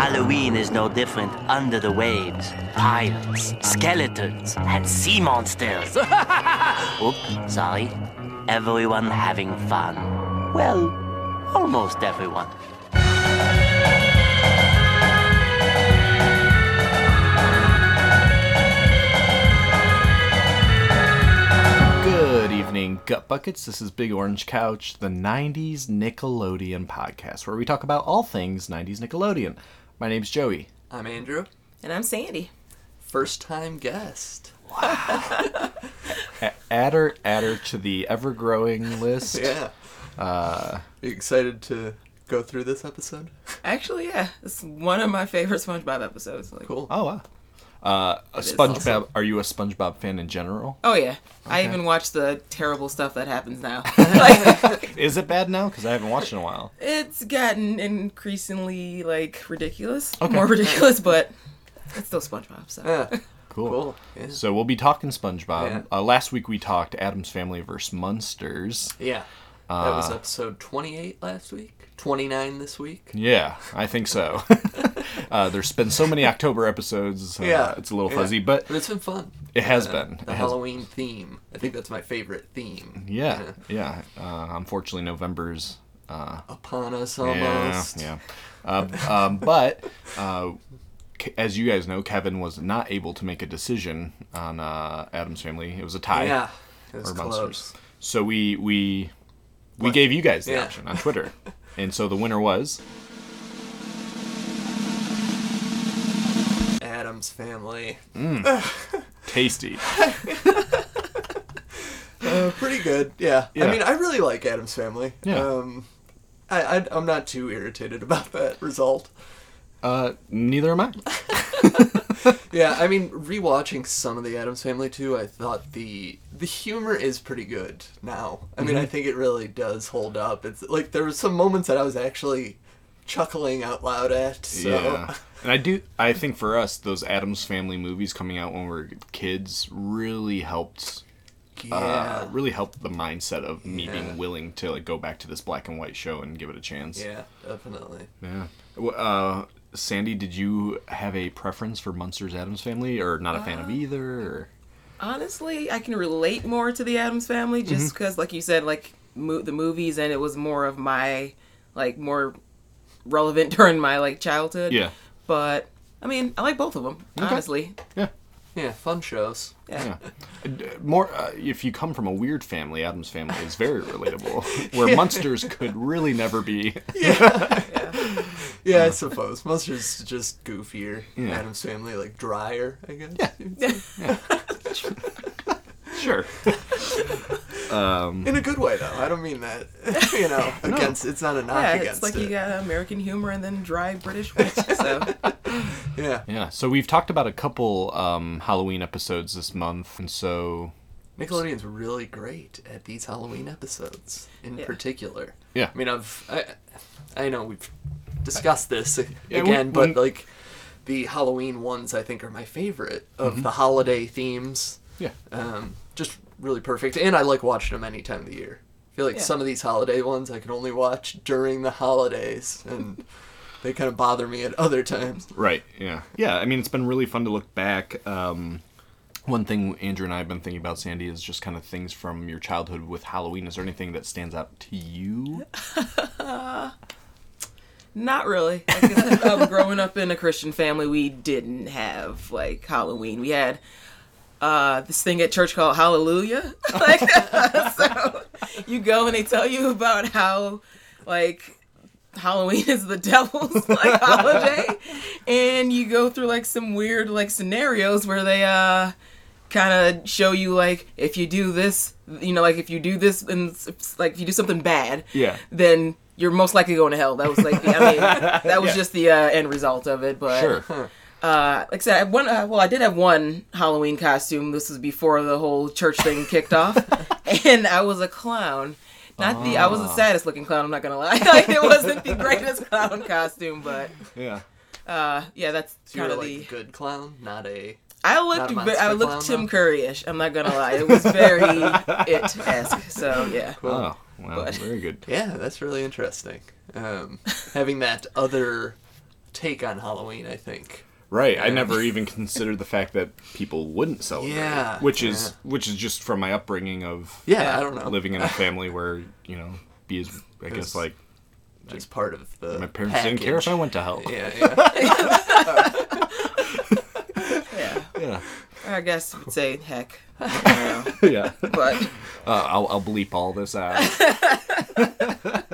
Halloween is no different under the waves. Pirates, skeletons, and sea monsters. Oops, sorry. Everyone having fun. Well, almost everyone. Good evening, Gut Buckets. This is Big Orange Couch, the 90s Nickelodeon podcast, where we talk about all things 90s Nickelodeon. My name's Joey. I'm Andrew. And I'm Sandy. First time guest. A- add her, add her to the ever growing list. Yeah. Uh, you excited to go through this episode? Actually, yeah, it's one of my favorite SpongeBob episodes. Like, Cool. oh, wow. Uh, a SpongeBob. awesome. Are you a SpongeBob fan in general? Oh yeah, I even watch the terrible stuff that happens now. like, Is it bad now? Because I haven't watched in a while. it's gotten increasingly like ridiculous, Okay. more ridiculous, but it's still SpongeBob. So Yeah. Cool. Cool. Yeah. So we'll be talking SpongeBob. Yeah. Uh, last week we talked Addams Family versus Munsters. Yeah. that was Uh, episode 28 last week. 29 this week. Yeah, I think so. uh, there's been so many October episodes. Uh, Yeah. it's a little Yeah. fuzzy, but But it's been fun. It has Uh, been. The It has- Halloween theme. I think that's my favorite theme. yeah, yeah. Uh, unfortunately, November's. Uh, Upon us yeah, almost. yeah. Uh, um, but uh, as you guys know, Kevin was not able to make a decision on uh, Addams Family. It was a tie. Yeah. It was or close. Munsters. So we we we What? gave you guys the Yeah. option on Twitter, and so the winner was Addams family. Tasty. Uh, pretty good. Yeah. Yeah. I mean, I really like Addams family. Yeah. Um, I, I I'm not too irritated about that result. Uh, neither am I. Yeah, I mean, rewatching some of the Addams Family too, I thought the the humor is pretty good now. I Mm-hmm. mean, I think it really does hold up. It's like there were some moments that I was actually chuckling out loud at. So Yeah. And I do I think for us those Addams family movies coming out when we were kids really helped yeah, uh, really helped the mindset of me Yeah. being willing to like go back to this black and white show and give it a chance. yeah, definitely. Yeah. Uh Sandy, did you have a preference for Munsters Addams family or not a fan Uh, of either? Or? honestly, I can relate more to the Addams Family Mm-hmm. just because, like you said, like mo- the movies, and it was more of my like more relevant during my like childhood. Yeah. But I mean, I like both of them. Honestly, Yeah. Yeah, fun shows. yeah. Yeah. Uh, More uh, if you come from a weird family, Addams family is very relatable. Where Munsters could really never be. Yeah, Yeah, yeah. I suppose. Munsters just goofier. Yeah. Addams Family like drier, I guess. Yeah. Sure. Um, In a good way though. I don't mean that. you know, against. It's not a knock Yeah, against it's like it. you got American humor and then dry British wit. So Yeah. yeah. So we've talked about a couple um, Halloween episodes this month, and so Nickelodeon's really great at these Halloween episodes in Yeah. particular. Yeah. I mean, I've I, I know we've discussed this Yeah, again, we- but we- like the Halloween ones, I think are my favorite of the holiday themes. yeah. Um, just really perfect, and I like watching them any time of the year. I feel like Yeah. some of these holiday ones I can only watch during the holidays, and they kind of bother me at other times. Right. Yeah. Yeah. I mean, it's been really fun to look back. Um, one thing Andrew and I have been thinking about, Sandy, is just kind of things from your childhood with Halloween. Is there anything that stands out to you? not really. Like um, growing up in a Christian family, we didn't have like Halloween. We had uh, this thing at church called Hallelujah. like, so you go and they tell you about how like Halloween is the devil's like holiday, and you go through like some weird like scenarios where they uh kind of show you like if you do this, you know, like if you do this and like if you do something bad, Yeah. then you're most likely going to hell. That was like, the, I mean, that was Yeah. just the uh, end result of it. But Sure. Uh, like I said, I had one. Uh, well, I did have one Halloween costume. This was before the whole church thing kicked off, and I was a clown. Not the. I was the Ah. saddest looking clown. I'm not gonna lie. like it wasn't the greatest clown costume, but Yeah. uh, yeah, that's So you were kind of like the. a good clown, not a. I looked. a ve- monster I looked clown, Tim though? Curry-ish. I'm not gonna lie. It was very it esque. So yeah. Oh, wow. But- Very good. Yeah, that's really interesting. Um, having that other take on Halloween. I think. Right. I never even considered the fact that people wouldn't celebrate. Yeah, Which is which is just from my upbringing of Yeah, I don't know. living in a family where you know be as I guess It's- like It's part of the. my parents didn't care if I went to hell. Yeah, yeah. Yeah. Yeah. I guess you'd say heck. I don't know. yeah. But Uh, I'll I'll bleep all this out.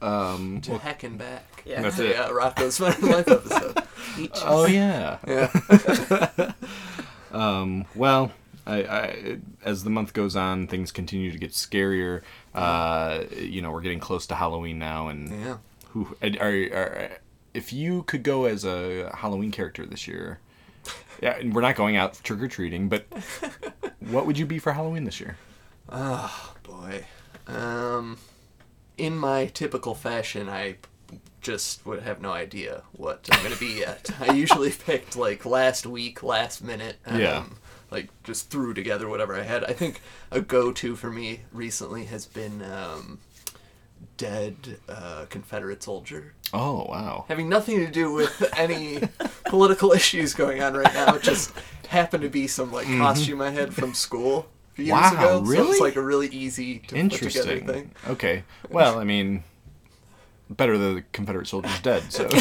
to heck and back. Yeah. That's it. Yeah, Rocko's Modern Life episode. Oh yeah. Yeah. Um, well, I, I, as the month goes on, things continue to get scarier. Uh, you know, we're getting close to Halloween now, and Yeah. who are, are, if you could go as a Halloween character this year? Yeah, and we're not going out trick or treating, but what would you be for Halloween this year? Oh boy. Um, in my typical fashion, I just would have no idea what I'm gonna be yet. I usually picked like last week, last minute. Um, Yeah. Like just threw together whatever I had. I think a go-to for me recently has been um, dead uh, Confederate soldier. Oh wow! having nothing to do with any political issues going on right now. It just happened to be some like costume I had from school years. Wow, ago. So really? it's like a really easy to put together Interesting. thing. Okay. Well, I mean, better the Confederate soldiers dead. So.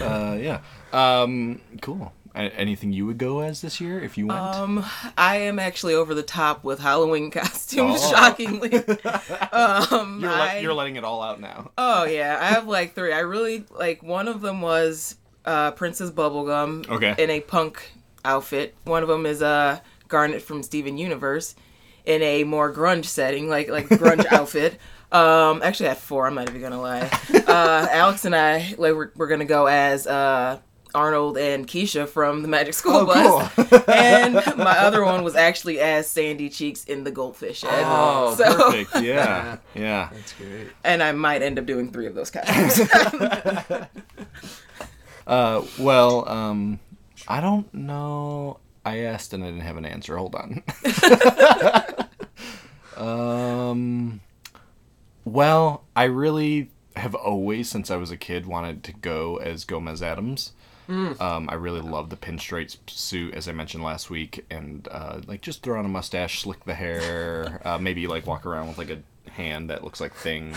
uh, yeah. Um, cool. A- anything you would go as this year if you went? Um, I am actually over the top with Halloween costumes. Oh. Shockingly, um, you're, I- le- you're letting it all out now. oh yeah, I have like three. I really like one of them was uh, Princess Bubblegum Okay. in a punk outfit. One of them is uh, Garnet from Steven Universe in a more grunge setting, like like grunge outfit. Um, actually, I have four. I'm not even gonna lie. Uh, Alex and I like we're, we're gonna go as uh, Arnold and Keesha from the Magic School Oh, Bus, and my other one was actually as Sandy Cheeks in the Goldfish Oh, so, Perfect. Yeah. Yeah. That's great. and I might end up doing three of those costumes. Uh, well, um, I don't know. I asked and I didn't have an answer. Hold on. um, well, I really have always, since I was a kid, wanted to go as Gomez Addams. Um, I really love the pinstripe suit, as I mentioned last week, and uh, like just throw on a mustache, slick the hair, uh, maybe like walk around with like a hand that looks like thing.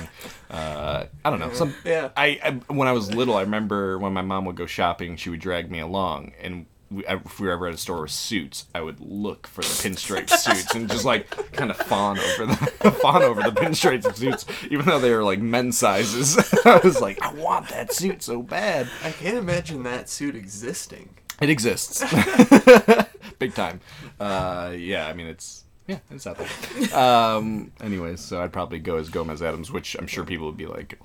Uh, I don't know. Some Yeah. I, I when I was little, I remember when my mom would go shopping, she would drag me along, and if we were ever at a store with suits, I would look for the pinstripe suits and just like kind of fawn over the fawn over the pinstripe suits, even though they were like men's sizes. I was like, I want that suit so bad. I can't imagine that suit existing. It exists, big time. Uh, yeah, I mean it's. Yeah, it's out there. Um, anyways, so I'd probably go as Gomez Addams, which I'm sure people would be like,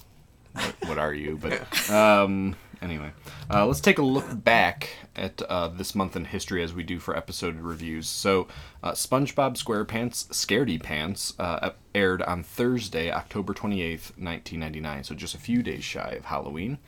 "What, what are you?" But um, anyway, uh, let's take a look back at uh, this month in history as we do for episode reviews. So, uh, SpongeBob SquarePants Scaredy Pants uh, aired on Thursday, October 28th, 1999. So just a few days shy of Halloween.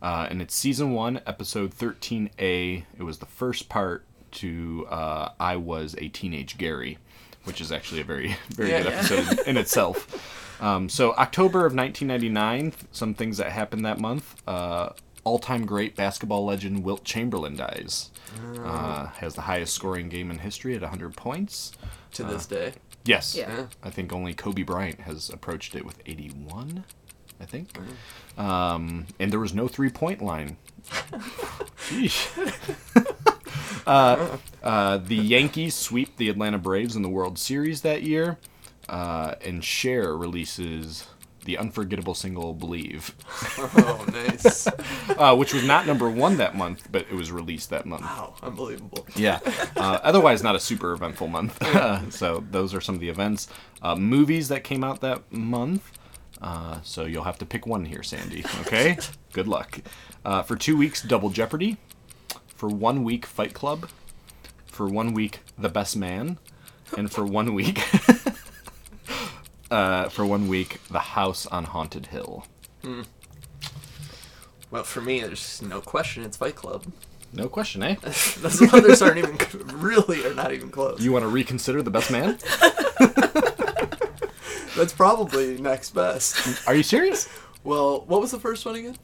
Uh, and it's season one, episode 13A. It was the first part to uh, I Was a Teenage Gary, which is actually a very, very Yeah, good yeah. episode in itself. Um, so, October of 1999, some things that happened that month. Uh, All time great basketball legend Wilt Chamberlain dies. Uh, has the highest scoring game in history at 100 points. To this day. Yes. Yeah. I think only Kobe Bryant has approached it with 81, I think. Um, and there was no three point line. Sheesh. uh, uh, the Yankees sweep the Atlanta Braves in the World Series that year. Uh, and Cher releases the unforgettable single Believe, Oh, nice. uh, which was not number one that month, but it was released that month. wow, unbelievable. Yeah. Uh, otherwise, not a super eventful month. so those are some of the events. Uh, movies that came out that month. Uh, so you'll have to pick one here, Sandy. Okay. Good luck. Uh, for two weeks, Double Jeopardy. For one week, Fight Club. For one week, The Best Man. And for one week, uh, for one week, The House on Haunted Hill. Well, for me, there's no question it's Fight Club. No question, eh? Those others aren't even really are not even close. You want to reconsider The Best Man? That's probably next best. Are you serious? Well, what was the first one again?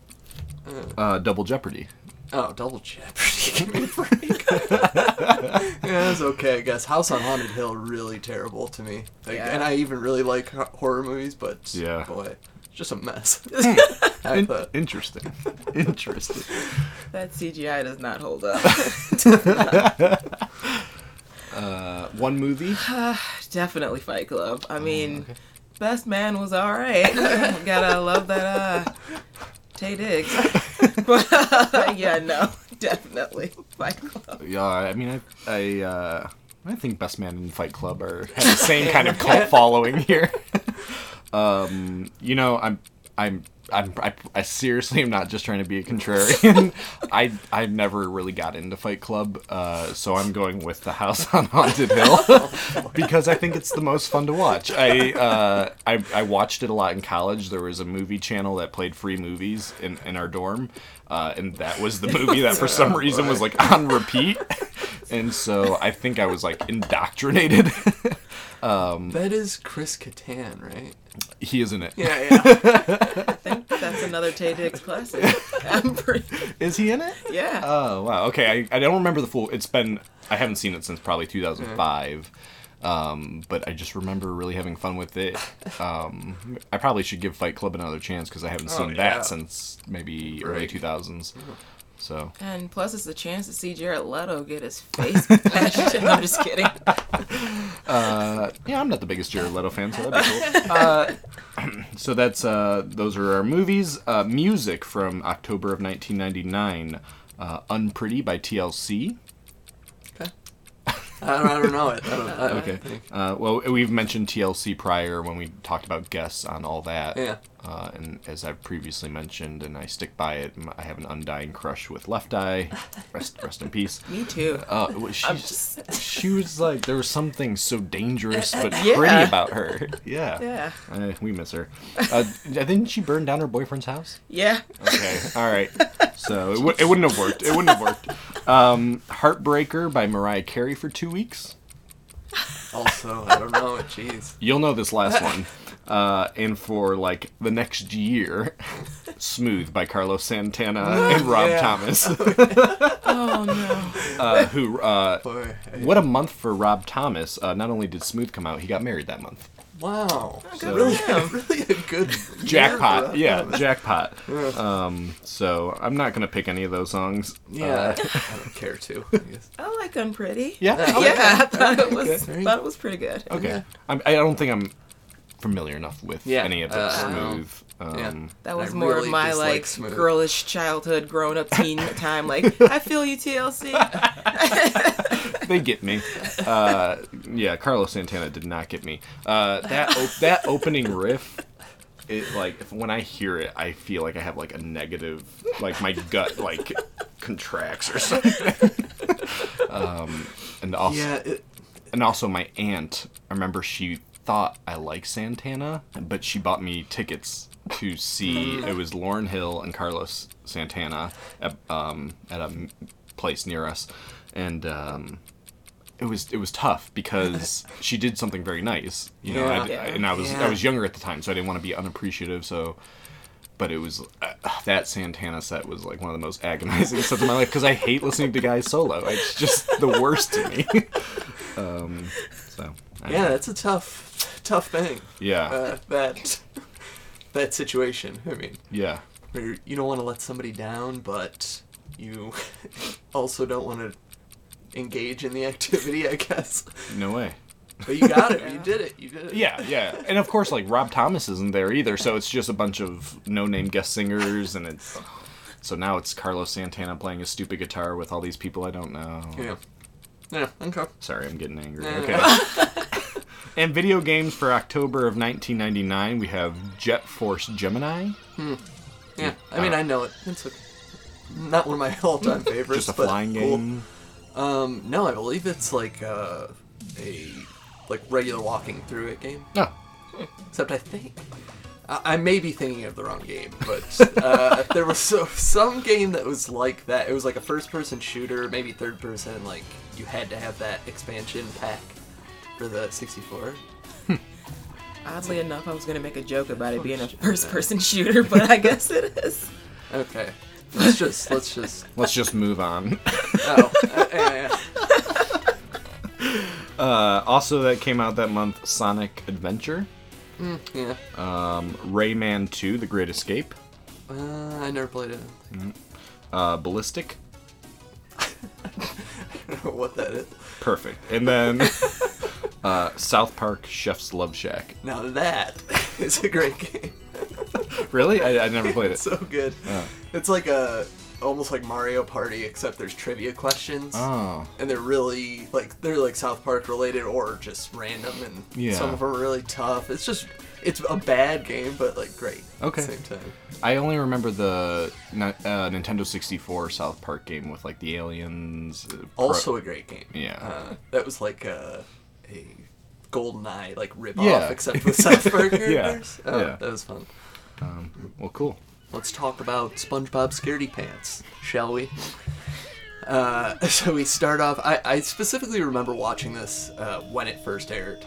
Uh, Double Jeopardy. Oh, Double Jeopardy. Give me a break. yeah, that's okay, I guess. House on Haunted Hill really terrible to me. Like, Yeah. And I even really like horror movies, but Yeah. boy, it's just a mess. In- interesting. Interesting. That CGI does not hold up. Uh, one movie. Definitely Fight Club. I mean, Best Man was alright. Gotta love that, uh, Taye Diggs. but, uh, yeah, no, definitely Fight Club. Yeah, I mean, I, I, uh, I think Best Man and Fight Club are have the same kind of cult following here. um, you know, I'm, I'm, I'm, I, I seriously am not just trying to be a contrarian. I, I never really got into Fight Club, uh, so I'm going with The House on Haunted Hill because I think it's the most fun to watch. I, uh, I, I watched it a lot in college. There was a movie channel that played free movies in, in our dorm, uh, and that was the movie that for some reason was like on repeat. And so I think I was like indoctrinated. that is Chris Kattan, right? he is in it. Yeah, yeah. I think that's another Taye Diggs classic. I'm pretty, Is he in it? yeah. Oh wow. Okay, I, I don't remember the full. It's been I haven't seen it since probably 2005. Um, but I just remember really having fun with it. Um, I probably should give Fight Club another chance because I haven't seen Oh, yeah. that since maybe early 2000s. So and plus, it's a chance to see Jared Leto get his face bashed. in. I'm just kidding. uh, yeah, I'm not the biggest Jared Leto fan, so that'd be cool. Uh, so that's uh, those are our movies. Uh, music from October of 1999. Uh, Unpretty by TLC. I don't, I don't know it. I don't, I don't Okay. think. Uh, well, we've mentioned TLC prior when we talked about guests on all that. Yeah. Uh, and as I've previously mentioned, and I stick by it, I have an undying crush with Left Eye. Rest, rest in peace. Me too. Uh, well, she's, she was like, there was something so dangerous but Yeah. pretty about her. Yeah. Yeah. Uh, we miss her. Uh, didn't she burn down her boyfriend's house? Yeah. Okay, all right. So it, w- it wouldn't have worked. It wouldn't have worked. Um, Heartbreaker by Mariah Carey for two weeks. Also, I don't know it. Jeez. You'll know this last one. Uh, and for like the next year, Smooth by Carlos Santana and Rob Yeah. Thomas. Oh no. uh, who, uh, Boy. I- what a month for Rob Thomas. Uh, not only did Smooth come out, he got married that month. Wow. So- really, really a good Jackpot. year Yeah, jackpot. Um, so I'm not going to pick any of those songs. Yeah, Uh, I don't care to. I guess. I like Unpretty. yeah. Oh, Yeah, I thought it was Okay. thought it was pretty good. Okay. I'm, I don't think I'm familiar enough with Yeah, any of the uh, smooth. Um, yeah. That was I more really of my like Smooth. girlish childhood, grown up teen time. Like I feel you, TLC. They get me. Uh, yeah, Carlos Santana did not get me. Uh, that op- that opening riff, it like when I hear it, I feel like I have like a negative, like my gut like contracts or something. um, and also Yeah, it, and also my aunt. I remember she thought I liked Santana, but she bought me tickets to see. It was Lauryn Hill and Carlos Santana at, um, at a place near us, and um, it was it was tough because she did something very nice, you know. Yeah. I, Yeah. and I was I was younger at the time, so I didn't want to be unappreciative. So. But it was uh, that Santana set was like one of the most agonizing sets of my life because I hate listening to guys solo. It's just the worst to me. um, so I- yeah, that's a tough, tough thing. yeah, Uh, that that situation. I mean, yeah, where you don't want to let somebody down, but you also don't want to engage in the activity. I guess. no way. But you got it. You did it. You did it. Yeah, yeah, and of course, like Rob Thomas isn't there either, so it's just a bunch of no-name guest singers, and it's so now it's Carlos Santana playing a stupid guitar with all these people I don't know. Yeah. Yeah. Okay. Sorry, I'm getting angry. Yeah. Okay. and video games for October of 1999, we have Jet Force Gemini, hmm. Yeah. I mean, I know it. It's a, not one of my all-time favorites. just a but flying cool. Game. Um, no, I believe it's like uh, a like regular walking through it game. Oh, Except I think I, I may be thinking of the wrong game, but uh, there was so, some game that was like that. It was like a first-person shooter, maybe third-person. Like you had to have that expansion pack for the 64. Oddly enough, I was gonna make a joke about it being a first-person shooter, but I guess it is. Okay. Let's just let's just. Let's just move on. Oh, uh, yeah, yeah. Uh, also, that came out that month, Sonic Adventure, yeah. um, Rayman 2: The Great Escape, Uh, I never played it. uh, Ballistic, I don't know what that is. perfect, and then uh, South Park: Chef's Love Shack. Now that is a great game. Really? I, I never played it. So good. It's like a almost like Mario Party, except there's trivia questions. Oh, and they're really like they're like South Park related or just random, and Yeah. some of them are really tough. It's just it's a bad game, but like great. Okay. At the same time. I only remember the Ni- uh, Nintendo 64 South Park game with like the aliens. uh, pro- Also a great game. Yeah. Uh, that was like a, a Golden Eye like rip off, Yeah. except with South Park Yeah. characters. Oh, Yeah. That was fun. well, cool. Let's talk about SpongeBob Scaredy Pants, shall we? Uh, so we start off. I, I specifically remember watching this uh, when it first aired.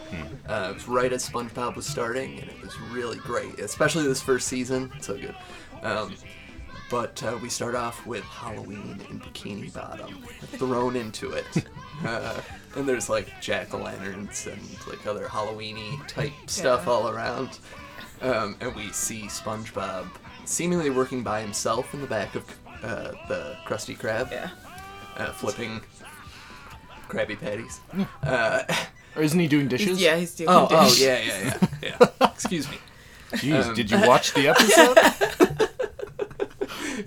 Uh, it was right as SpongeBob was starting, and it was really great, especially this first season. So good. Um, but uh, we start off with Halloween in Bikini Bottom thrown into it. Uh, and there's like jack o' lanterns and like other Halloweeny type stuff Yeah. all around. Um, and we see SpongeBob seemingly working by himself in the back of uh, the Krusty Krab, Yeah. uh, flipping Krabby Patties. Uh, Or isn't he doing dishes? Yeah, he's doing oh, oh, dishes. yeah, yeah, yeah, yeah. Excuse me. Jeez, Um, did you watch the episode?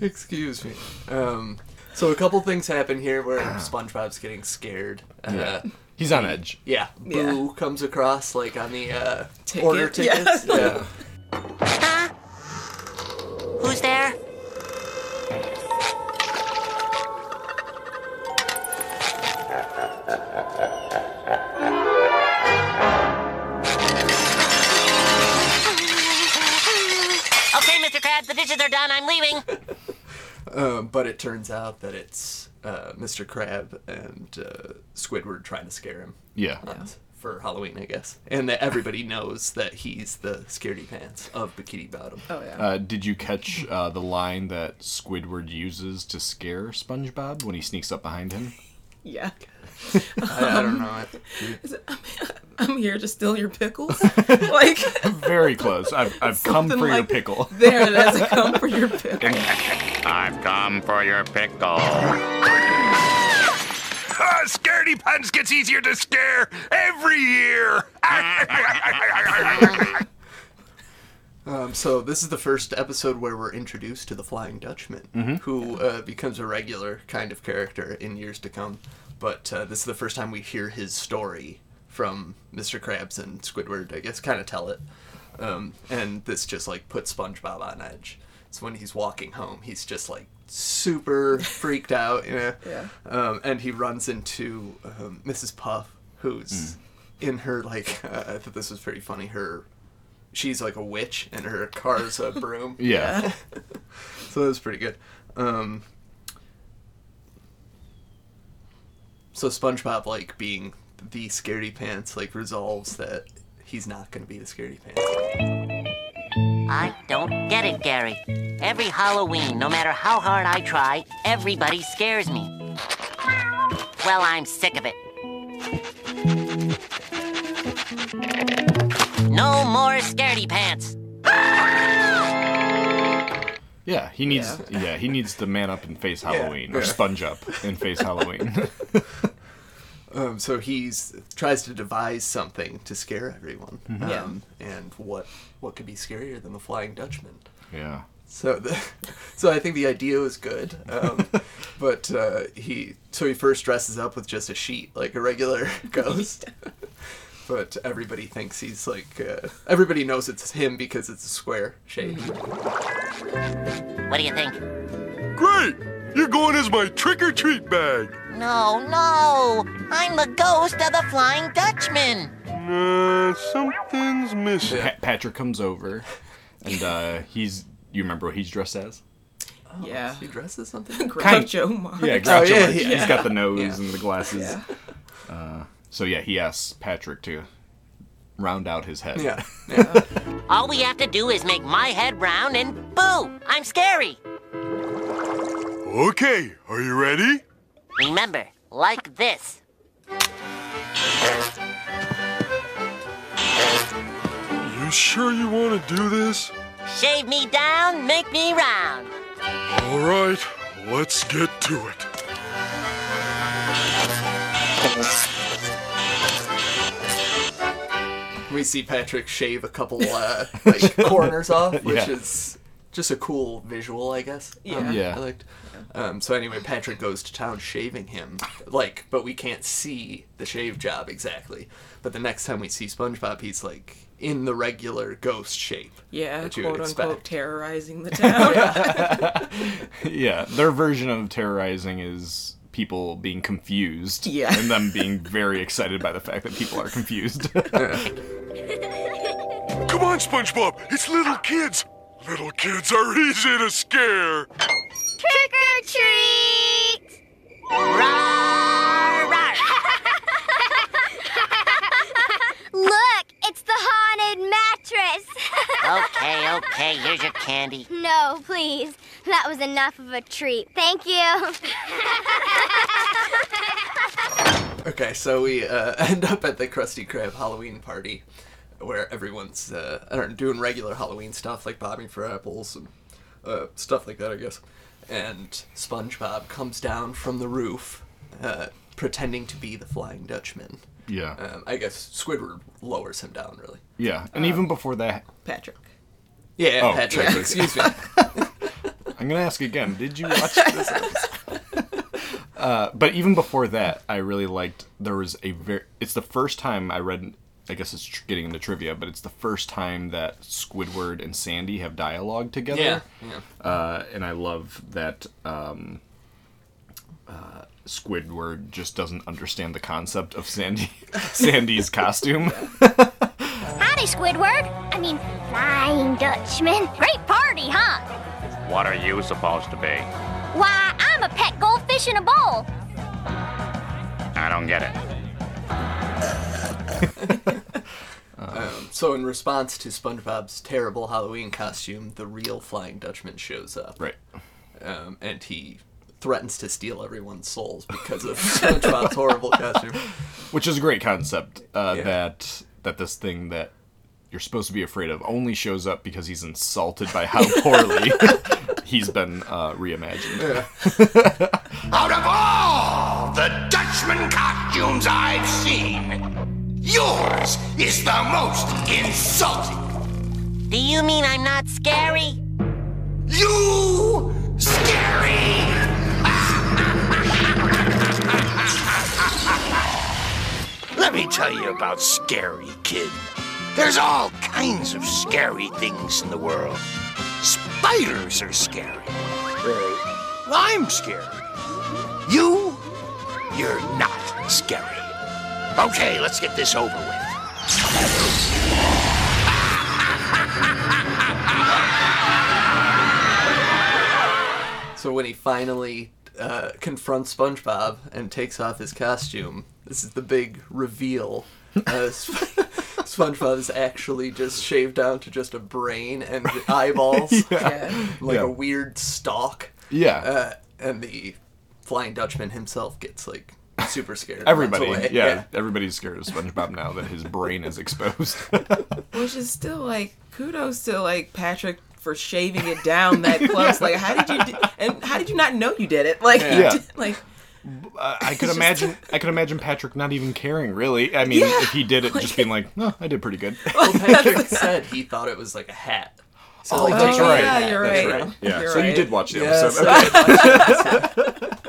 Excuse me. Um, so a couple things happen here where SpongeBob's getting scared. Uh, yeah. He's on edge. Yeah, Yeah. Boo comes across like on the uh, Ticket, order yeah. tickets. Yeah. Huh? Who's there? Okay, Mr. Krabs, the dishes are done. I'm leaving. Um, but it turns out that it's uh, Mr. Crab and uh, Squidward trying to scare him Yeah. uh, for Halloween, I guess, and that everybody knows that he's the scaredy pants of Bikini Bottom. Oh yeah. Uh, did you catch uh, the line that Squidward uses to scare SpongeBob when he sneaks up behind him? yeah. I, I don't know. it. Is it, I'm, I'm here to steal your pickles. like Very close. I've, I've come Something for your pickle. there it is. I come for your pickles. I've come for your pickle. Ah, Scaredy Pants gets easier to scare every year. Um, so this is the first episode where we're introduced to the Flying Dutchman, who uh, becomes a regular kind of character in years to come. But uh, this is the first time we hear his story from Mr. Krabs and Squidward. I guess kind of tell it, um, and this just like puts SpongeBob on edge. So when he's walking home, he's just like super freaked out, you know. Yeah. Um, and he runs into um, Mrs. Puff, who's in her like uh, I thought this was pretty funny. Her she's like a witch and her car's a broom. Yeah. So that was pretty good. Um, so SpongeBob, like being the scaredy pants, like resolves that he's not going to be the scaredy pants. I don't get it, Gary. Every Halloween, no matter how hard I try, everybody scares me. Well, I'm sick of it. No more scaredy pants. Yeah, he needs yeah. he needs to man up and face Halloween or sponge up and face Halloween. Um, so he's tries to devise something to scare everyone. Yeah. Um, and what what could be scarier than the Flying Dutchman? yeah. So the, so I think the idea was good, um, but uh, he so he first dresses up with just a sheet like a regular ghost, but everybody thinks he's like uh, everybody knows it's him because it's a square shape. What do you think? Great! You're going as my trick or treat bag. No, no. I'm the ghost of the Flying Dutchman. Uh, something's missing. Pa- Patrick comes over, and uh, he's you remember what he's dressed as? Oh, Yeah. He dresses something. Groucho Marx. Yeah, Groucho yeah, yeah. He's got the nose Yeah. and the glasses. Yeah. Uh, so yeah, he asks Patrick to round out his head. Yeah, yeah. All we have to do is make my head round and boo! I'm scary. Okay, are you ready? Remember, like this. You sure you want to do this? Shave me down, make me round. All right, let's get to it. We see Patrick shave a couple uh, like corners off, which Yeah. is just a cool visual, I guess. Yeah. Um, Yeah. I liked. Um, so anyway, Patrick goes to town shaving him, like, but we can't see the shave job exactly. But the next time we see SpongeBob, he's like in the regular ghost shape. Yeah, that you would quote unquote expect. terrorizing the town. Yeah, their version of terrorizing is people being confused. Yeah. And them being very excited by the fact that people are confused. Come on, SpongeBob, it's little kids. Little kids are easy to scare. Trick or treat! Rawr, rawr. Look, it's the haunted mattress. Okay, okay, here's your candy. no, please. That was enough of a treat. Thank you. Okay, so we uh, end up at the Krusty Krab Halloween party, where everyone's uh, I don't know, doing regular Halloween stuff like bobbing for apples and uh, stuff like that, I guess. And SpongeBob comes down from the roof, uh, pretending to be the Flying Dutchman. yeah. Um, I guess Squidward lowers him down, really. Yeah. And even before that, Patrick. Yeah, Oh, Patrick. yeah. Excuse me. I'm gonna ask again. Did you watch this? episode? uh, but even before that, I really liked. There was a very. It's the first time I read. I guess it's tr- getting into trivia, but it's the first time that Squidward and Sandy have dialogue together. yeah, yeah. Uh, and I love that um, uh, Squidward just doesn't understand the concept of Sandy Sandy's costume. Howdy, Squidward. I mean, Flying Dutchman. Great party, huh? What are you supposed to be? Why, I'm a pet goldfish in a bowl. I don't get it. Um, so in response to SpongeBob's terrible Halloween costume, the real Flying Dutchman shows up. right. um, and he threatens to steal everyone's souls because of SpongeBob's horrible costume. Which is a great concept. Uh, Yeah. That that this thing that you're supposed to be afraid of only shows up because he's insulted by how poorly he's been uh, reimagined. Out of all the Dutchman costumes I've seen, yours is the most insulting. Do you mean I'm not scary? You scary! Let me tell you about Scary Kid. There's all kinds of scary things in the world. Spiders are scary. Uh, I'm scary. You, you're not scary. Okay, let's get this over with. So when he finally uh, confronts SpongeBob and takes off his costume, this is the big reveal. Uh, Sp- SpongeBob is actually just shaved down to just a brain and eyeballs, Yeah. like Yeah. a weird stalk. Yeah. Uh, and the Flying Dutchman himself gets like super scared. Everybody, away. yeah, everybody's scared of SpongeBob now that his brain is exposed. Which is still like kudos to like Patrick for shaving it down that close. Like, how did you? Do, and how did you not know you did it? Like, you Yeah. did- like Uh, I could imagine. I could imagine Patrick not even caring, really. I mean, Yeah. if he did it, just being like, "No, I did pretty good." Well, Patrick said he thought it was like a hat. So, like, that's taking off right. Yeah, you're that's right. Yeah. You're so you did watch the Yes, episode. I Okay.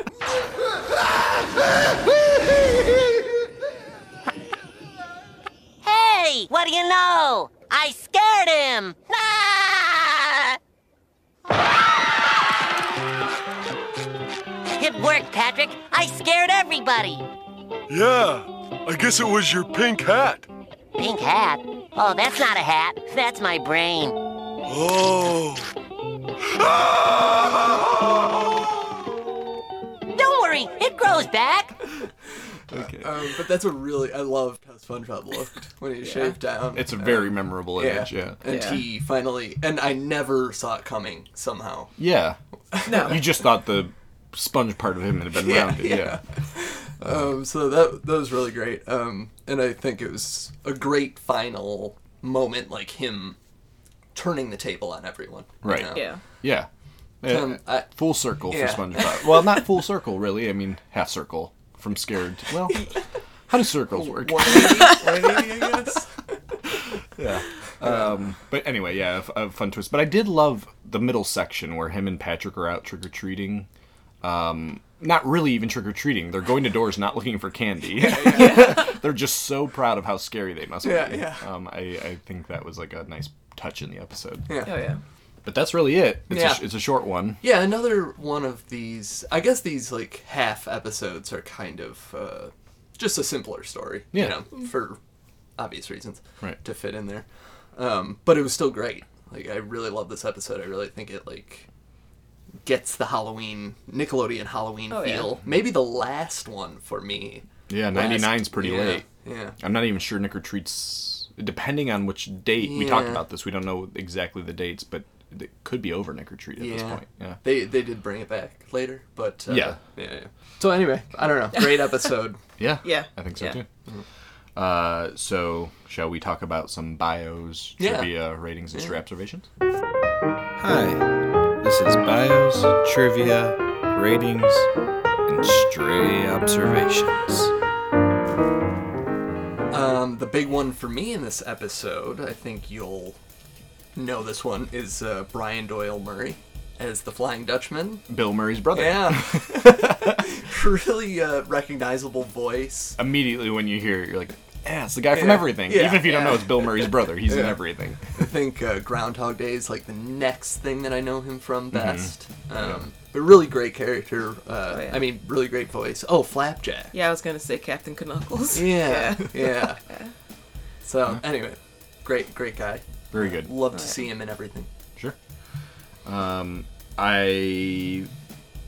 Hey, what do you know? I scared him! It worked, Patrick. I scared everybody. Yeah, I guess it was your pink hat. Pink hat? Oh, that's not a hat. That's my brain. Oh. worry, it grows back. okay. Um, but that's a really I loved how SpongeBob looked when he shaved down. It's a very memorable yeah. image. Yeah. And Yeah. he finally and I never saw it coming somehow. Yeah. no. You just thought the sponge part of him had been Yeah, rounded. Yeah. Um, so that that was really great. Um, and I think it was a great final moment, like him turning the table on everyone. you Right. know? Yeah. Yeah. Uh, Um, I- full circle Yeah. for SpongeBob. well, not full circle, really. I mean, half circle from scared. Well, how do circles work? 180, 180, I guess. Yeah. Um, but anyway, yeah, a, a fun twist. But I did love the middle section where him and Patrick are out trick or treating. Um, not really even trick or treating. They're going to doors, not looking for candy. They're just so proud of how scary they must Yeah, be. yeah. Um, I, I think that was like a nice touch in the episode. Yeah. Oh yeah. But that's really it. It's, Yeah. a, it's a short one. Yeah, another one of these. I guess these like half episodes are kind of uh, just a simpler story. Yeah. You know, for obvious reasons. Right. To fit in there, um, but it was still great. Like I really love this episode. I really think it like gets the Halloween Nickelodeon Halloween Oh, yeah. feel. Maybe the last one for me. Yeah, Last- 99's pretty yeah, late. Yeah. I'm not even sure Nick or Treats, depending on which date. We talked about this. We don't know exactly the dates, but it could be over Nick or Treat at this Yeah. point. Yeah. They they did bring it back later, but uh, Yeah. yeah, yeah. So anyway, I don't know. Great episode. Yeah. Yeah. I think so Yeah. too. Uh, so, shall we talk about some bios, Yeah. trivia, ratings, and stray observations? Hi, this is Bios, Trivia, Ratings, and Stray Observations. Um, the big one for me in this episode, I think you'll know this one, is uh, Brian Doyle Murray as the Flying Dutchman. Bill Murray's brother. Yeah. really uh, recognizable voice. Immediately when you hear it, you're like, yeah, it's the guy from Yeah. everything. Yeah, Even if you don't yeah. know it's Bill Murray's brother, he's in everything. I think uh, Groundhog Day is like the next thing that I know him from Mm-hmm. best. Um, but really great character. Uh, Oh, yeah. I mean, really great voice. Oh, Flapjack. Yeah, I was gonna say Captain Knuckles. Yeah, yeah. So anyway, great, great guy. Very good. Love to see him in everything. Sure. Um, I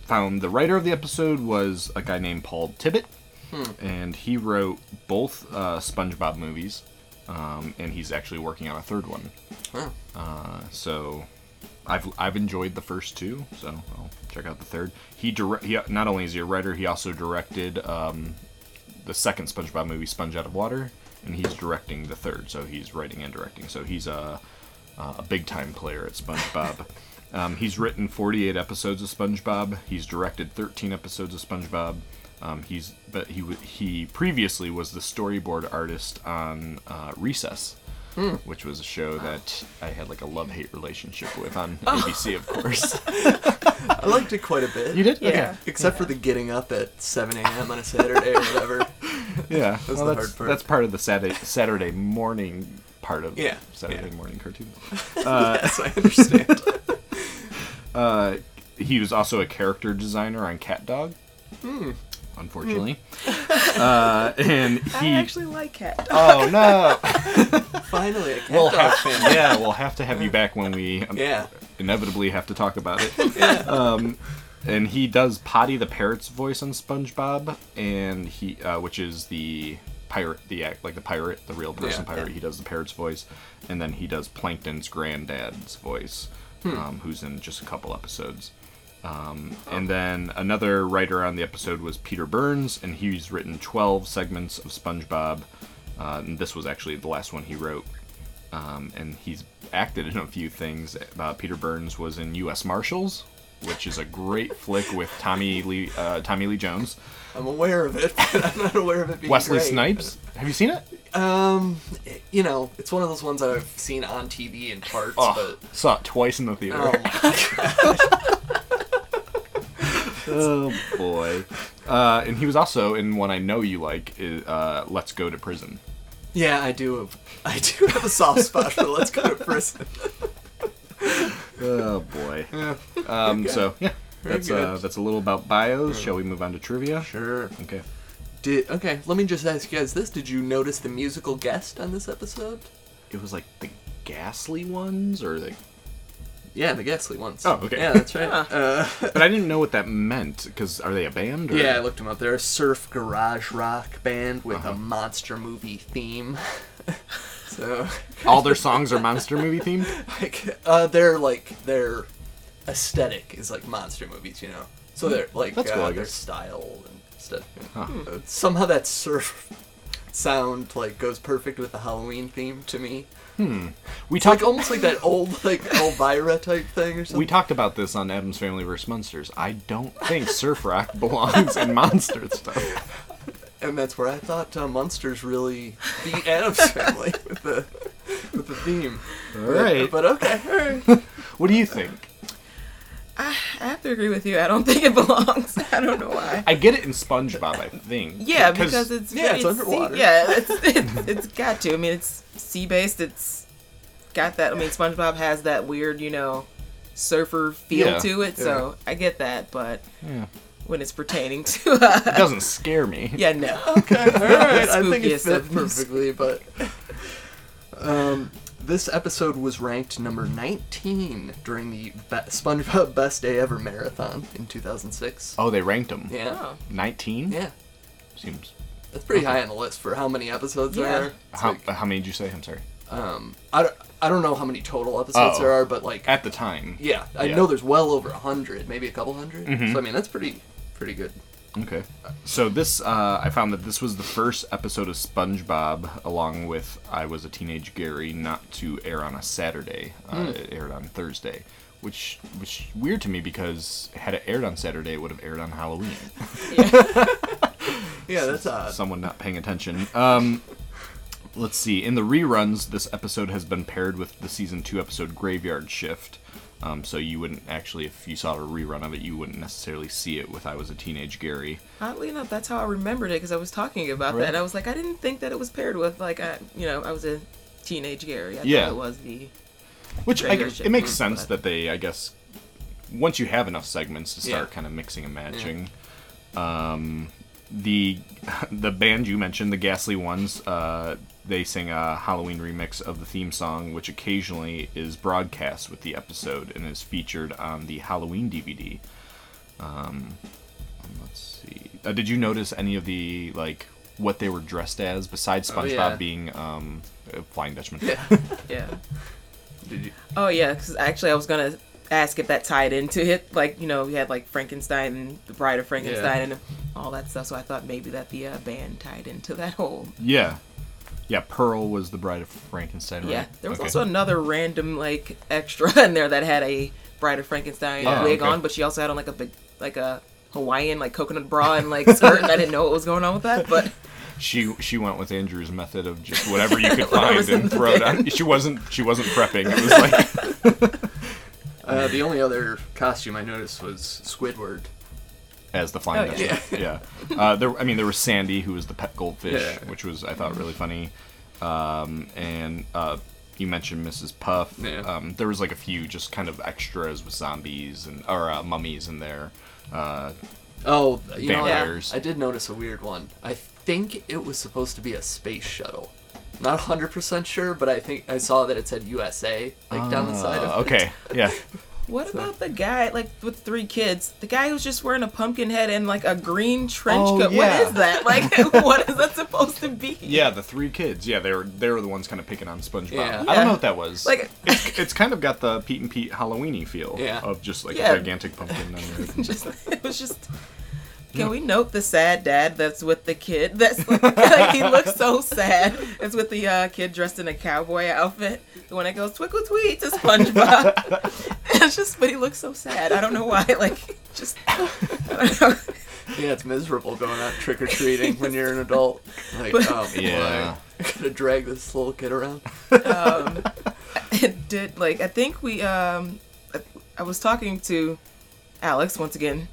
found the writer of the episode was a guy named Paul Tibbitt, and he wrote both uh, SpongeBob movies, um, and he's actually working on a third one. Wow. Uh, so I've I've enjoyed the first two, so I'll check out the third. He direct he not only is he a writer, he also directed um, the second SpongeBob movie, Sponge Out of Water, and he's directing the third. So he's writing and directing. So he's a a big time player at SpongeBob. um, he's written 48 episodes of SpongeBob. He's directed 13 episodes of SpongeBob. Um, he's but he he previously was the storyboard artist on uh, Recess, which was a show that I had like a love hate relationship with on ABC, of course. I liked it quite a bit. you did? Yeah. Except for the getting up at 7 a.m. on a Saturday or whatever. Yeah, That's well, that's, part. that's part of the Saturday Saturday morning part of Yeah, Saturday yeah. morning cartoon. Uh, yes, I understand. Uh, he was also a character designer on Cat Dog. Hmm. Unfortunately, uh, and I he. actually like Cat. Oh no! Finally, a cat we'll dog have, fan. yeah, we'll have to have you back when we um, Yeah. inevitably have to talk about it. Um, and he does Potty the parrot's voice on SpongeBob, and he, uh, which is the pirate, the act like the pirate, the real person Yeah, pirate. yeah. He does the parrot's voice, and then he does Plankton's granddad's voice, Hmm. um, who's in just a couple episodes. Um, and then another writer on the episode was Peter Burns, and he's written 12 segments of SpongeBob. Uh, and this was actually the last one he wrote. Um, and he's acted in a few things. Uh, Peter Burns was in U.S. Marshals, which is a great flick with Tommy Lee, uh, Tommy Lee Jones, I'm aware of it, but I'm not aware of it being Wesley great. Snipes. Have you seen it? Um, you know, it's one of those ones that I've seen on TV in parts, Oh, saw it twice in the theater. oh my Oh boy. Uh, and he was also in one I know you like, uh, Let's Go to Prison. yeah, I do. Have, I do have a soft spot for Let's Go to Prison. Oh boy. Um, so yeah, that's uh, good. that's a little about bios. Shall we move on to trivia? Sure. Okay. Did okay? Let me just ask you guys this: Did you notice the musical guest on this episode? It was like the ghastly ones, or the. Yeah, the Ghastly ones. Oh, okay. Yeah, that's right. uh, But I didn't know what that meant. Because are they a band? Or... yeah, I looked them up. They're a surf garage rock band with Uh-huh. a monster movie theme. So, All their songs are monster movie themed. like, uh, they're like their aesthetic is like monster movies, you know. So they're like That's cool, uh, I their guess. style and stuff. Uh, Somehow that surf sound like goes perfect with the Halloween theme to me. We It's like talked almost like that old like Elvira type thing or something. we talked about this on Addams Family vs. Munsters. I don't think surf rock belongs in monster stuff. And that's where I thought uh, Munsters really beat Addams Family with the with the theme. All right. But okay, all right. What do you think? I have to agree with you. I don't think it belongs. I don't know why. I get it in SpongeBob, I think. Yeah, because it's yeah, it's sea- underwater. yeah, it's, it's it's got to. I mean, it's sea based. It's got that. I mean, SpongeBob has that weird, you know, surfer feel Yeah. to it. So I get that, but Yeah. When it's pertaining to, uh, it doesn't scare me. yeah, no. Okay, all right. I think it Spookiest fit perfectly, but um, this episode was ranked number 19 during the Be- SpongeBob Best Day Ever marathon in 2006. Oh, they ranked them. Yeah, Oh. 19? yeah, Seems. that's pretty high on the list for how many episodes there Yeah. are. It's How, like, how many did you say? I'm sorry. um, I don't, I don't know how many total episodes Oh. there are, but like, At the time. yeah, I yeah. know there's well over a hundred, maybe a couple 100 Mhm. So I mean, that's pretty, pretty good. Okay. So this, uh, I found that this was the first episode of SpongeBob, along with I Was a Teenage Gary, not to air on a Saturday. Uh, It aired on Thursday, which which weird to me because had it aired on Saturday, it would have aired on Halloween. Yeah, that's odd. Someone not paying attention. Um, let's see. In the reruns, this episode has been paired with the season two episode Graveyard Shift. Um, so you wouldn't actually, if you saw a rerun of it, you wouldn't necessarily see it with I Was a Teenage Gary. Oddly enough, that's how I remembered it because I was talking about Really? that. I was like, I didn't think that it was paired with like I, you know, I was a teenage Gary. I Yeah. thought it was the. Which I guess, it makes sense but- that they, I guess, once you have enough segments to start Yeah. kind of mixing and matching. Um, the the band you mentioned, the Ghastly Ones, uh, they sing a Halloween remix of the theme song, which occasionally is broadcast with the episode and is featured on the Halloween DVD. Um, let's see. Uh, did you notice any of the like what they were dressed as besides Oh, SpongeBob yeah. being um, a Flying Dutchman? Yeah. Yeah. Did you? Oh yeah, because actually I was gonna ask if that tied into it. Like you know, we had like Frankenstein and the Bride of Frankenstein and all that stuff. So I thought maybe that the uh, band tied into that whole. Yeah. Yeah, Pearl was the bride of Frankenstein, right? Yeah. There was Okay. also another random like extra in there that had a Bride of Frankenstein Oh, wig okay. on, but she also had on like a big like a Hawaiian like coconut bra and like skirt, and I didn't know what was going on with that, but. she she went with Andrew's method of just whatever you could find and throw it on. bin. She wasn't she wasn't prepping. It was like Uh, the only other costume I noticed was Squidward. As the flying Oh, Dutchman. Yeah. Uh, there I mean there was Sandy who was the pet goldfish, Yeah. which was I thought really funny. Um, and uh, you mentioned Mrs. Puff. Yeah. Um, there was like a few just kind of extras with zombies and or uh, mummies in there. Uh, Oh, you know, I, I did notice a weird one. I think it was supposed to be a space shuttle. Not 100% sure, but I think I saw that it said USA like down the side of it. okay. Yeah. What about the guy like with three kids? The guy who's just wearing a pumpkin head and like a green trench Oh, coat. yeah. What is that? Like, what is that supposed to be? Yeah, the three kids. Yeah, they were they were the ones kind of picking on SpongeBob. Yeah. I don't know what that was. Like- it's, it's kind of got the Pete and Pete Halloweeny feel. Yeah. Of just like Yeah. a gigantic pumpkin. Just it was just. Can we note the sad dad that's with the kid? That's like, he looks so sad. It's with the uh, kid dressed in a cowboy outfit. The one that goes twinkle tweet to SpongeBob. it's just, but he looks so sad. I don't know why. Like, just I don't know. Yeah, it's miserable going out trick or treating when you're an adult. Like, But- oh, boy, Yeah. I gotta drag this little kid around. um, it did like I think we um I, I was talking to Alex once again,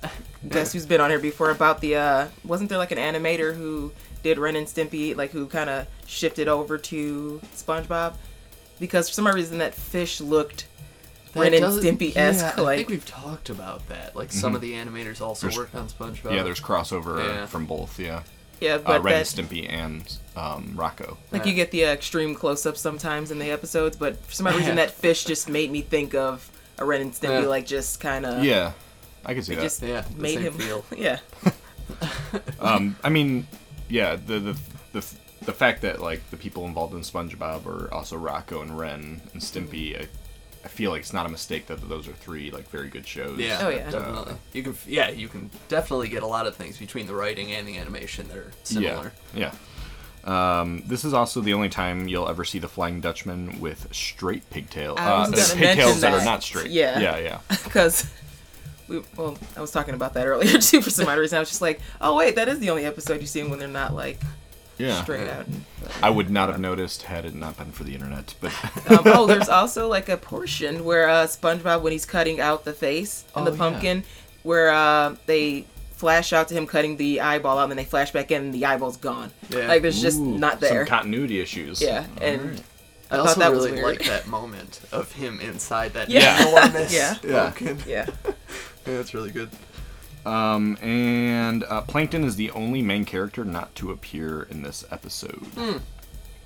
guess who's been on here before about the uh wasn't there like an animator who did Ren and Stimpy like who kind of shifted over to SpongeBob because for some reason that fish looked Ren and does- Stimpy yeah, esque I like think we've talked about that. Like some of the animators also There's- work on SpongeBob. yeah, there's crossover Yeah. from both. Yeah. yeah Uh, but Ren that and Stimpy and um, Rocko. like you get the uh, extreme close-ups sometimes in the episodes but for some reason that fish just made me think of a Ren and Stimpy Yeah. like just kind of yeah, I can see it that. just Yeah, the made same him feel. yeah Um, I mean, yeah, the the the the fact that like the people involved in SpongeBob are also Rocko and Ren and Stimpy. I, I feel like it's not a mistake that those are three like very good shows. Yeah. Oh, yeah. Definitely. You can. Yeah, you can definitely get a lot of things between the writing and the animation that are similar. Yeah. Yeah. Um, this is also the only time you'll ever see the Flying Dutchman with straight pigtail. I was uh, gonna pigtails mention that are that. not straight. Yeah. Yeah, yeah. because we well i was talking about that earlier too for some odd reason i was just like oh wait that is the only episode you see when they're not like Yeah. straight out I would not have noticed had it not been for the internet, but um, oh there's also like a portion where uh spongebob when he's cutting out the face and Oh, the yeah. pumpkin where uh they flash out to him cutting the eyeball out and then they flash back in and the eyeball's gone Yeah. like there's just Ooh, some not there Some continuity issues. yeah and I, I, also thought that was really weird like that moment of him inside that Yeah. enormous Yeah. Yeah. pumpkin. yeah Yeah, it's really good. Um, and uh, Plankton is the only main character not to appear in this episode. Hmm.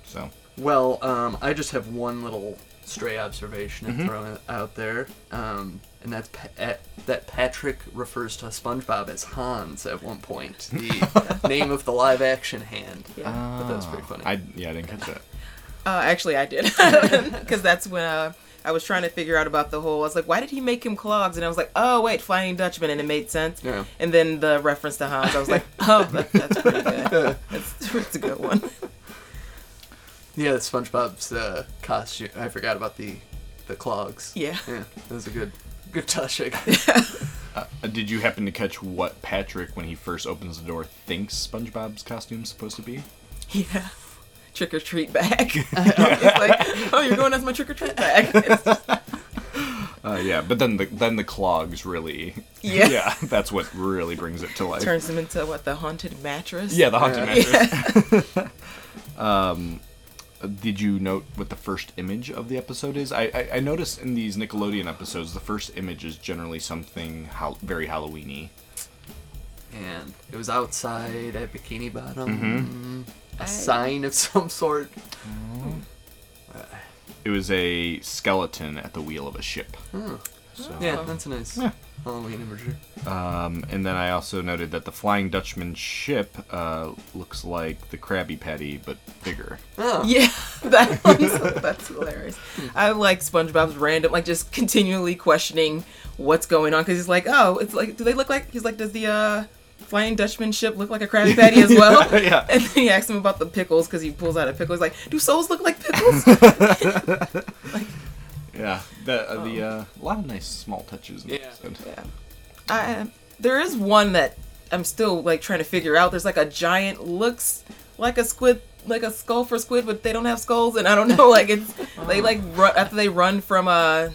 So, Well, um, I just have one little stray observation Mm-hmm. to throw out there, um, and that's pa- at, that Patrick refers to SpongeBob as Hans at one point, the name of the live-action hand. Yeah. But that was pretty funny. I yeah, I didn't catch that. Uh, actually, I did because that's when uh, I was trying to figure out about the whole. I was like, why did he make him clogs? And I was like, oh wait, Flying Dutchman, and it made sense. Yeah. And then the reference to Hans, I was like, oh, that, that's pretty good. That's, that's a good one. yeah, SpongeBob's uh, costume. I forgot about the the clogs. Yeah. Yeah, that was a good good touch. I guess. Uh, did you happen to catch what Patrick, when he first opens the door, thinks SpongeBob's costume is supposed to be? Yeah. Trick or treat bag. it's like, oh, you're going as my trick or treat bag. Just- Uh, yeah, but then the then the clogs really. Yeah. yeah, that's what really brings it to life. turns them into what the haunted mattress. yeah, the haunted Yeah. mattress. um, did you note what the first image of the episode is? I, I I noticed in these Nickelodeon episodes, the first image is generally something hal- very Halloweeny. and it was outside at Bikini Bottom. Mm-hmm. A sign of some sort. It was a skeleton at the wheel of a ship. Oh. So, Yeah, that's a nice Halloween imagery. um, and then I also noted that the Flying Dutchman ship uh, looks like the Krabby Patty, but bigger. Oh. Yeah, that one's that's hilarious. I like SpongeBob's random, like just continually questioning what's going on because he's like, oh, it's like, do they look like? He's like, does the uh, Flying Dutchman ship look like a Krabby Patty as well? Yeah. And then he asks him about the pickles because he pulls out a pickle. He's like, do souls look like pickles? Yeah, the uh, the uh, a lot of nice small touches. Yeah. yeah. I, there is one that I'm still like trying to figure out. There's like a giant looks like a squid, like a skull for squid, but they don't have skulls, and I don't know. Like it's they like run, after they run from uh,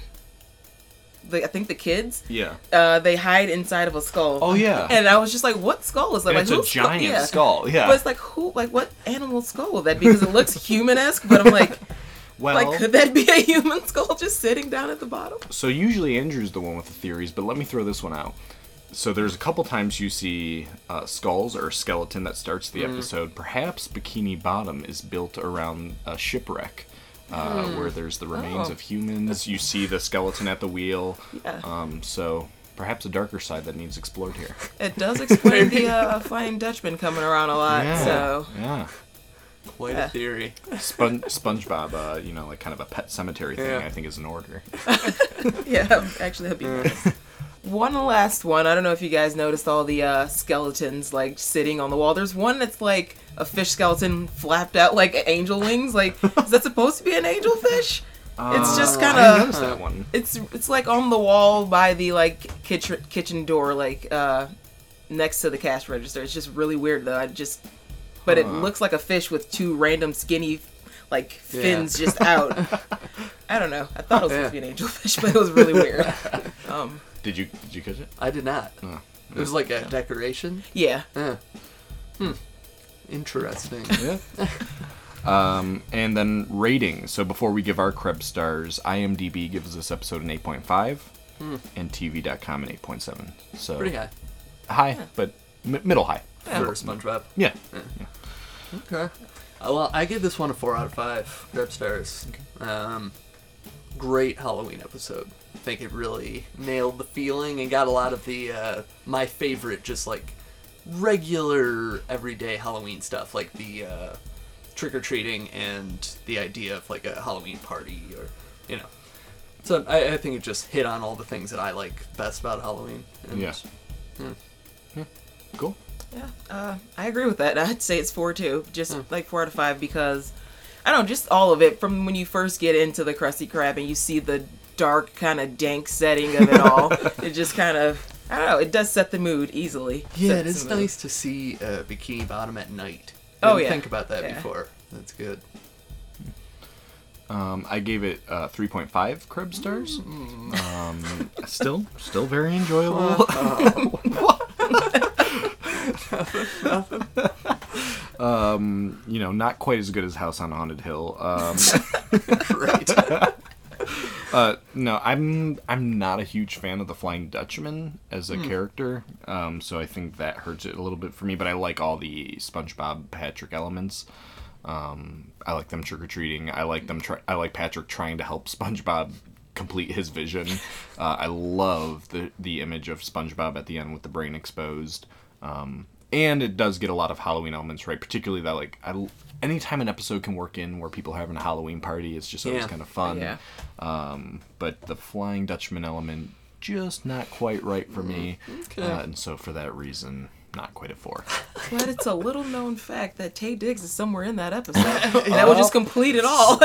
the, I think the kids. Yeah. uh, they hide inside of a skull. Oh, yeah. And I was just like, what skull is that? Like, it's a whose skull- giant yeah. skull. Yeah. But it's like who? Like what animal skull would that be? Because it looks human esque, but I'm like, well, like could that be a human skull just sitting down at the bottom? so usually Andrew's the one with the theories, but let me throw this one out. So there's a couple times you see uh, skulls or a skeleton that starts the episode. Perhaps Bikini Bottom is built around a shipwreck. Uh, Where there's the remains Oh. of humans, you see the skeleton at the wheel. Yeah. Um, so perhaps a darker side that needs explored here. It does explain the uh, Flying Dutchman coming around a lot. Yeah. So yeah, Quite Yeah. a theory. Spon- SpongeBob, uh, you know, like kind of a pet cemetery thing. Yeah. I think is in order. yeah, actually that'd be nice. One last one. I don't know if you guys noticed all the uh, skeletons like sitting on the wall. There's one that's like a fish skeleton flapped out like angel wings. Like, is that supposed to be an angel angelfish? it's just kind Uh, I of that one. it's it's like on the wall by the like kitchen kitchen door like uh next to the cash register it's just really weird though i just but it looks like a fish with two random skinny like fins just out i don't know i thought it was supposed to be an angelfish but it was really weird um Did you did you catch it? I did not. Oh. It was like a decoration. yeah Yeah. Hmm. Interesting. Yeah. um, and then ratings. So before we give our Krebs stars, IMDb gives this episode an 8.5, and TV.com an 8.7. So Pretty high high, but mi- middle high. for SpongeBob. Yeah. Okay. Uh, well, I give this one a four out of five. Grab stars. Um, great Halloween episode. I think it really nailed the feeling and got a lot of the uh, my favorite, just like regular everyday Halloween stuff, like the uh, trick or treating and the idea of like a Halloween party or you know. So I, I think it just hit on all the things that I like best about Halloween. And Yeah. Cool. Yeah, uh, I agree with that. I'd say it's four too, just like four out of five because I don't know, just all of it from when you first get into the Krusty Krab and you see the dark kind of dank setting of it all. it just kind of I don't know. It does set the mood easily. Yeah, it Sets is mood. nice to see uh, Bikini Bottom at night. Oh, Didn't yeah. think about that Yeah. before. That's good. Um, I gave it uh, 3.5 Krebs stars. Mm. Um, still, still very enjoyable. um, you know, not quite as good as House on Haunted Hill. Um, Right. Uh, no, I'm I'm not a huge fan of the Flying Dutchman as a character. Um, so I think that hurts it a little bit for me. But I like all the SpongeBob Patrick elements. Um, I like them trick or treating. I like them. Try- I like Patrick trying to help SpongeBob complete his vision. Uh, I love the the image of SpongeBob at the end with the brain exposed. Um, and it does get a lot of Halloween elements right. Particularly that like I, anytime an episode can work in where people are having a Halloween party, it's just always Yeah. kind of fun. Yeah. Um, but the Flying Dutchman element just not quite right for me. Okay. Uh, and so for that reason, not quite a four. But it's a little known fact that Taye Diggs is somewhere in that episode. and that would just complete it all.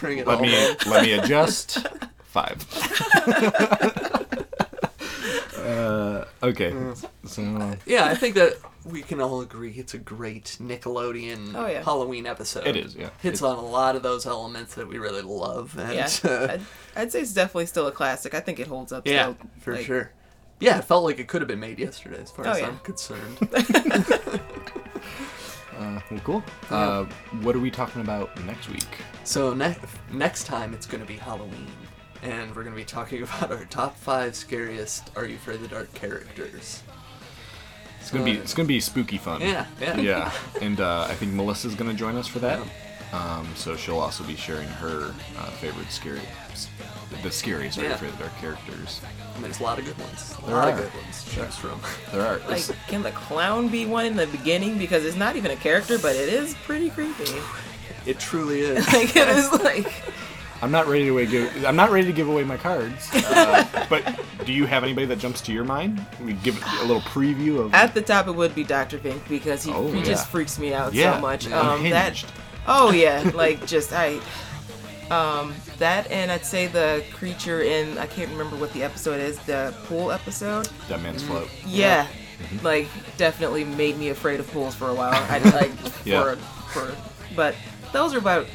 Bring it Let all me let me adjust. Five. Uh, okay. So Yeah, I think that we can all agree it's a great Nickelodeon Oh, yeah. Halloween episode. It is, yeah. Hits on a lot of those elements that we really love. And, yeah, uh, I'd, I'd say it's definitely still a classic. I think it holds up. yeah, still. for Like, sure. Yeah, it felt like it could have been made yesterday, as far Oh, as yeah. I'm concerned. uh, well, cool. Uh, what are we talking about next week? so ne- next time it's going to be Halloween, and we're going to be talking about our top five scariest Are You Afraid of the Dark characters. It's gonna be it's gonna be spooky fun. Yeah, yeah. Yeah, and uh, I think Melissa's gonna join us for that. Um, so she'll also be sharing her uh, favorite scary, the scary, sorry, Yeah. afraid of the dark characters. I mean, there's a lot of good ones. A There lot of are. good ones to choose from. There are. Like, can the clown be one in the beginning? Because it's not even a character, but it is pretty creepy. It truly is. Like, it is like. I'm not ready to give. I'm not ready to give away my cards. Uh, but do you have anybody that jumps to your mind? We give a little preview of. At the top, it would be Dr. Vink because he, Oh, he yeah. just freaks me out Yeah, so much. Um, that, oh yeah, like just I, um, that and I'd say the creature in I can't remember what the episode is, the pool episode. Dead Man's Float. Yeah, like definitely made me afraid of pools for a while. I like Yeah. for for, but those are about.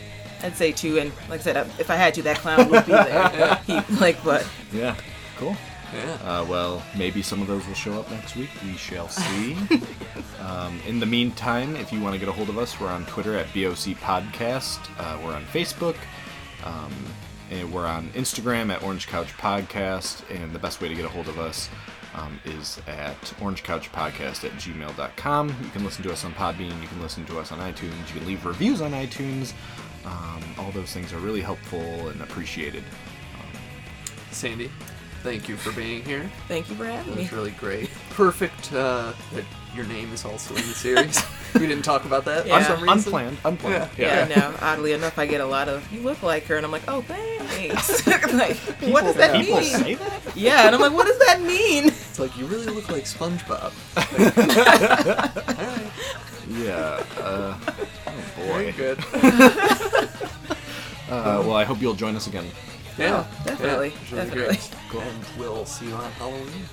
I'd say two, and like I said, if I had to, that clown would be there. He, like, but Yeah. Cool. Yeah. Uh, well, maybe some of those will show up next week. We shall see. um, in the meantime, if you want to get a hold of us, we're on Twitter at BOC Podcast. Uh, we're on Facebook. Um, and we're on Instagram at Orange Couch Podcast. And the best way to get a hold of us um, is at orangecouchpodcast at gmail.com. You can listen to us on Podbean. You can listen to us on iTunes. You can leave reviews on iTunes. Um, all those things are really helpful and appreciated. Sandy, thank you for being here. thank you for That having me. was really great. Perfect uh, that your name is also in the series. we didn't talk about that Yeah. for some reason. Unplanned. Unplanned. Yeah, no. Oddly enough, I get a lot of "you look like her," and I'm like, "Oh, thanks." like, what does that People mean? say that? Yeah, and I'm like, "What does that mean?" It's like you really look like SpongeBob. Yeah. Uh, oh Very boy. good. Uh, well, I hope you'll join us again. Yeah, definitely, Yeah, it's really definitely. Great. And we'll see you on Halloween.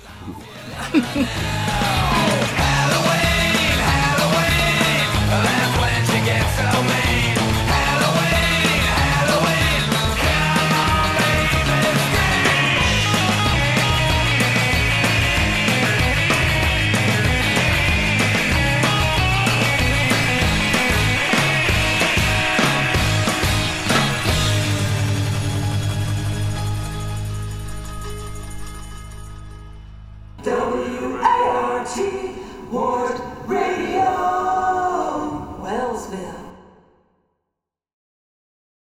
W-A-R-T, Ward